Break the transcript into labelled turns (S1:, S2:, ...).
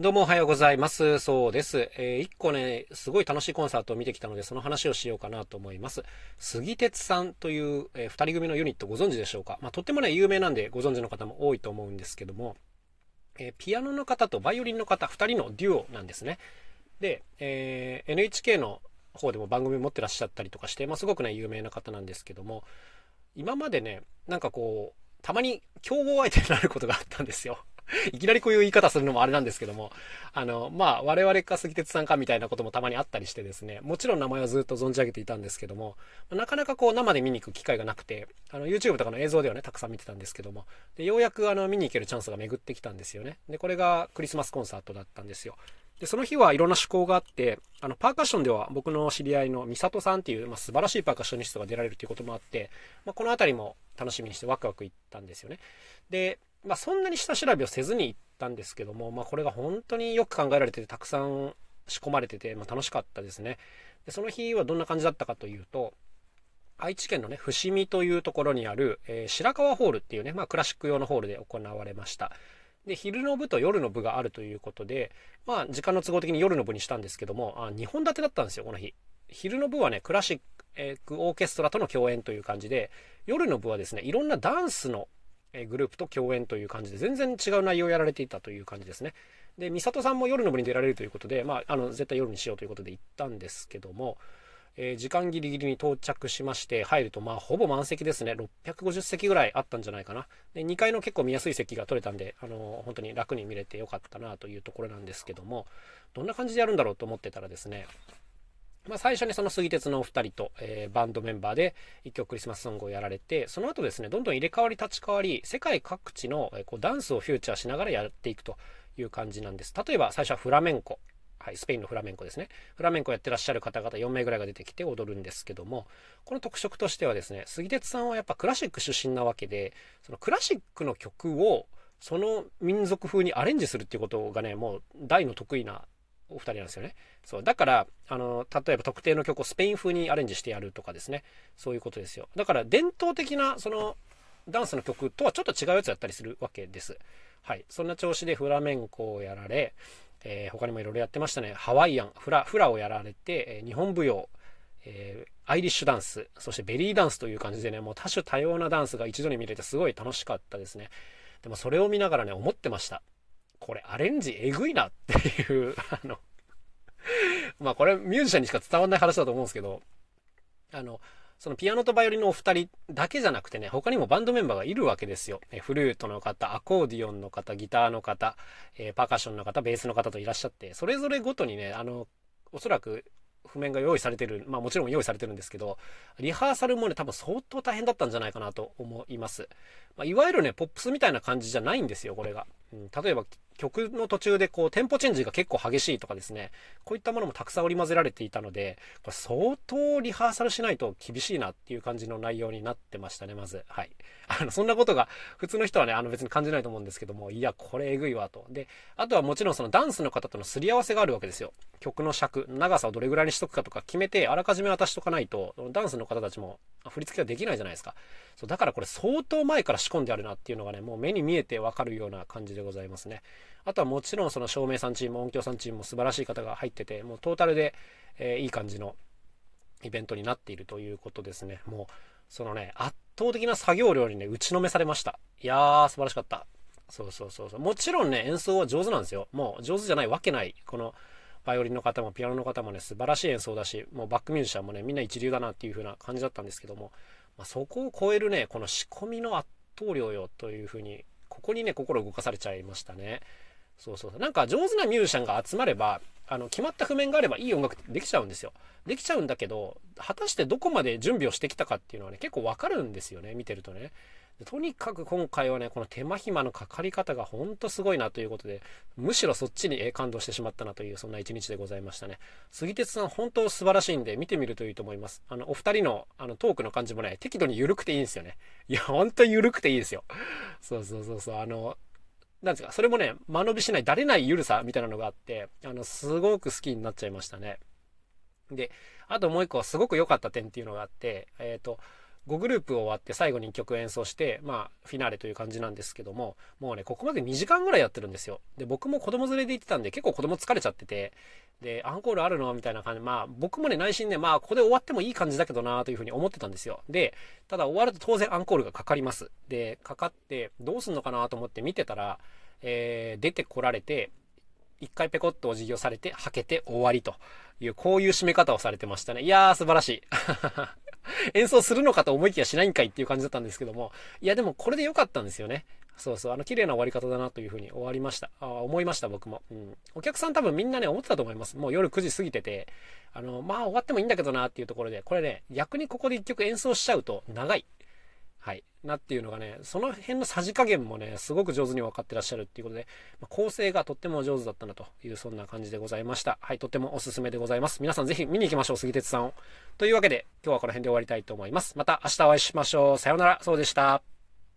S1: どうもおはようございます。そうです。えー、一個ね、すごい楽しいコンサートを見てきたので、その話をしようかなと思います。杉鉄さんという、えー、二人組のユニットご存知でしょうか？まあ、とってもね、有名なんでご存知の方も多いと思うんですけども、えー、ピアノの方とバイオリンの方、二人のデュオなんですね。で、え、NHK の方でも番組持ってらっしゃったりとかして、まあ、すごくね、有名な方なんですけども、今までね、なんかこう、たまに競合相手になることがあったんですよ。いきなりこういう言い方するのもあれなんですけども、あの、まあ、我々か杉鉄さんかみたいなこともたまにあったりしてですね、もちろん名前はずっと存じ上げていたんですけども、なかなかこう生で見に行く機会がなくて、あの、YouTube とかの映像ではね、たくさん見てたんですけども、で、ようやくあの、見に行けるチャンスが巡ってきたんですよね。で、これがクリスマスコンサートだったんですよ。で、その日はいろんな趣向があって、あの、パーカッションでは僕の知り合いのミサトさんっていう、まあ、素晴らしいパーカッショニストが出られるということもあって、まあ、この辺りも楽しみにしてワクワク行ったんですよね。で、まあ、そんなに下調べをせずに行ったんですけども、まあ、これが本当によく考えられてて、たくさん仕込まれてて、まあ、楽しかったですね。で、その日はどんな感じだったかというと、愛知県のね、伏見というところにある、えー、白川ホールっていうね、まあ、クラシック用のホールで行われました。で、昼の部と夜の部があるということで、まあ、時間の都合的に夜の部にしたんですけども、あ2本立てだったんですよ、この日。昼の部はね、クラシックオーケストラとの共演という感じで、夜の部はですね、いろんなダンスのグループと共演という感じで、全然違う内容をやられていたという感じですね。で、美里さんも夜の部に出られるということで、まあ、あの、絶対夜にしようということで行ったんですけども、えー、時間ギリギリに到着しまして、入ると、まあ、ほぼ満席ですね。650席ぐらいあったんじゃないかな。で、2階の結構見やすい席が取れたんで、あのー、本当に楽に見れてよかったなというところなんですけども、どんな感じでやるんだろうと思ってたらですね、まあ、最初にその杉鉄のお二人と、えー、バンドメンバーで一曲クリスマスソングをやられて、その後ですね、どんどん入れ替わり立ち替わり、世界各地の、えー、こうダンスをフューチャーしながらやっていくという感じなんです。例えば最初はフラメンコ。はい、スペインのフラメンコですね。フラメンコやってらっしゃる方々4名ぐらいが出てきて踊るんですけども、この特色としてはですね、杉鉄さんはやっぱクラシック出身なわけで、そのクラシックの曲をその民族風にアレンジするっていうことがね、もう大の得意なお二人なんですよね。そう。だから、あの、例えば特定の曲をスペイン風にアレンジしてやるとかですね。そういうことですよ。だから伝統的な、その、ダンスの曲とはちょっと違うやつやったりするわけです。はい。そんな調子でフラメンコをやられ、えー、他にもいろいろやってましたね。ハワイアン、フラ、フラをやられて、えー、日本舞踊、えー、アイリッシュダンス、そしてベリーダンスという感じでね、もう多種多様なダンスが一度に見れてすごい楽しかったですね。でもそれを見ながらね、思ってました。これアレンジえぐいなっていう あのまあこれミュージシャンにしか伝わんない話だと思うんですけど、あの、そのピアノとバイオリンのお二人だけじゃなくてね、他にもバンドメンバーがいるわけですよ。フルートの方、アコーディオンの方、ギターの方、えー、パーカッションの方、ベースの方といらっしゃって、それぞれごとにね、あの、おそらく譜面が用意されてる、まあもちろん用意されてるんですけど、リハーサルもね、多分相当大変だったんじゃないかなと思います。まあ、いわゆるね、ポップスみたいな感じじゃないんですよ、これが。うん、例えば、曲の途中でこう、テンポチェンジが結構激しいとかですね、こういったものもたくさん織り交ぜられていたので、これ相当リハーサルしないと厳しいなっていう感じの内容になってましたね、まず。はい。あの、そんなことが、普通の人はね、あの別に感じないと思うんですけども、いや、これえぐいわと。で、あとはもちろんそのダンスの方とのすり合わせがあるわけですよ。曲の尺、長さをどれぐらいにしとくかとか決めて、あらかじめ渡しとかないと、ダンスの方たちも振り付けができないじゃないですか。そう、だからこれ相当前から仕込んであるなっていうのがね、もう目に見えてわかるような感じででございますね。あとはもちろんその照明さんチーム、音響さんチームも素晴らしい方が入ってて、もうトータルで、えー、いい感じのイベントになっているということですね。もう、そのね、圧倒的な作業量にね、打ちのめされました。いやー、素晴らしかった。そうそうそうそう。もちろんね、演奏は上手なんですよ。もう上手じゃないわけない。この、バイオリンの方もピアノの方もね、素晴らしい演奏だし、もうバックミュージシャンもね、みんな一流だなっていう風な感じだったんですけども、まあ、そこを超えるね、この仕込みの圧倒量よという風に、ここにね、心動かされちゃいましたね。そうそう。なんか上手なミュージシャンが集まれば、あの、決まった譜面があればいい音楽ってできちゃうんですよ。できちゃうんだけど、果たしてどこまで準備をしてきたかっていうのはね、結構わかるんですよね、見てるとね。とにかく今回はね、この手間暇のかかり方がほんとすごいなということで、むしろそっちに感動してしまったなという、そんな一日でございましたね。杉鉄さん本当素晴らしいんで、見てみるといいと思います。あの、お二人のあのトークの感じもね、適度に緩くていいんですよね。いや、ほんと緩くていいですよ。そうそうそうそう、あの、なんですか、それもね、間延びしない、だれない緩さみたいなのがあって、あの、すごく好きになっちゃいましたね。で、あともう一個すごく良かった点っていうのがあって、えっ、ー、と、5グループ終わって最後に1曲演奏して、まあ、フィナーレという感じなんですけども、もうね、ここまで2時間ぐらいやってるんですよ。で、僕も子供連れで行ってたんで、結構子供疲れちゃってて、で、アンコールあるのみたいな感じ。まあ、僕もね、内心ね、まあ、ここで終わってもいい感じだけどなというふうに思ってたんですよ。で、ただ終わると当然アンコールがかかります。で、かかって、どうすんのかなと思って見てたら、えー、出てこられて、一回ペコッとお辞儀をされて、はけて終わりという、こういう締め方をされてましたね。いやー、素晴らしい。演奏するのかと思いきやしないんかいっていう感じだったんですけども、いやでもこれで良かったんですよね。そうそう、あの、綺麗な終わり方だなというふうに終わりました。あ思いました、僕も。うん。お客さん多分みんなね、思ってたと思います。もう夜9時過ぎてて、あの、まあ終わってもいいんだけどなっていうところで、これね、逆にここで一曲演奏しちゃうと長い。はい。なっていうのがね、その辺のさじ加減もね、すごく上手に分かってらっしゃるっていうことで、まあ、構成がとっても上手だったなという、そんな感じでございました。はい、とってもおすすめでございます。皆さん是非見に行きましょう、杉鉄さんを。というわけで、今日はこの辺で終わりたいと思います。また明日お会いしましょう。さようなら、そうでした。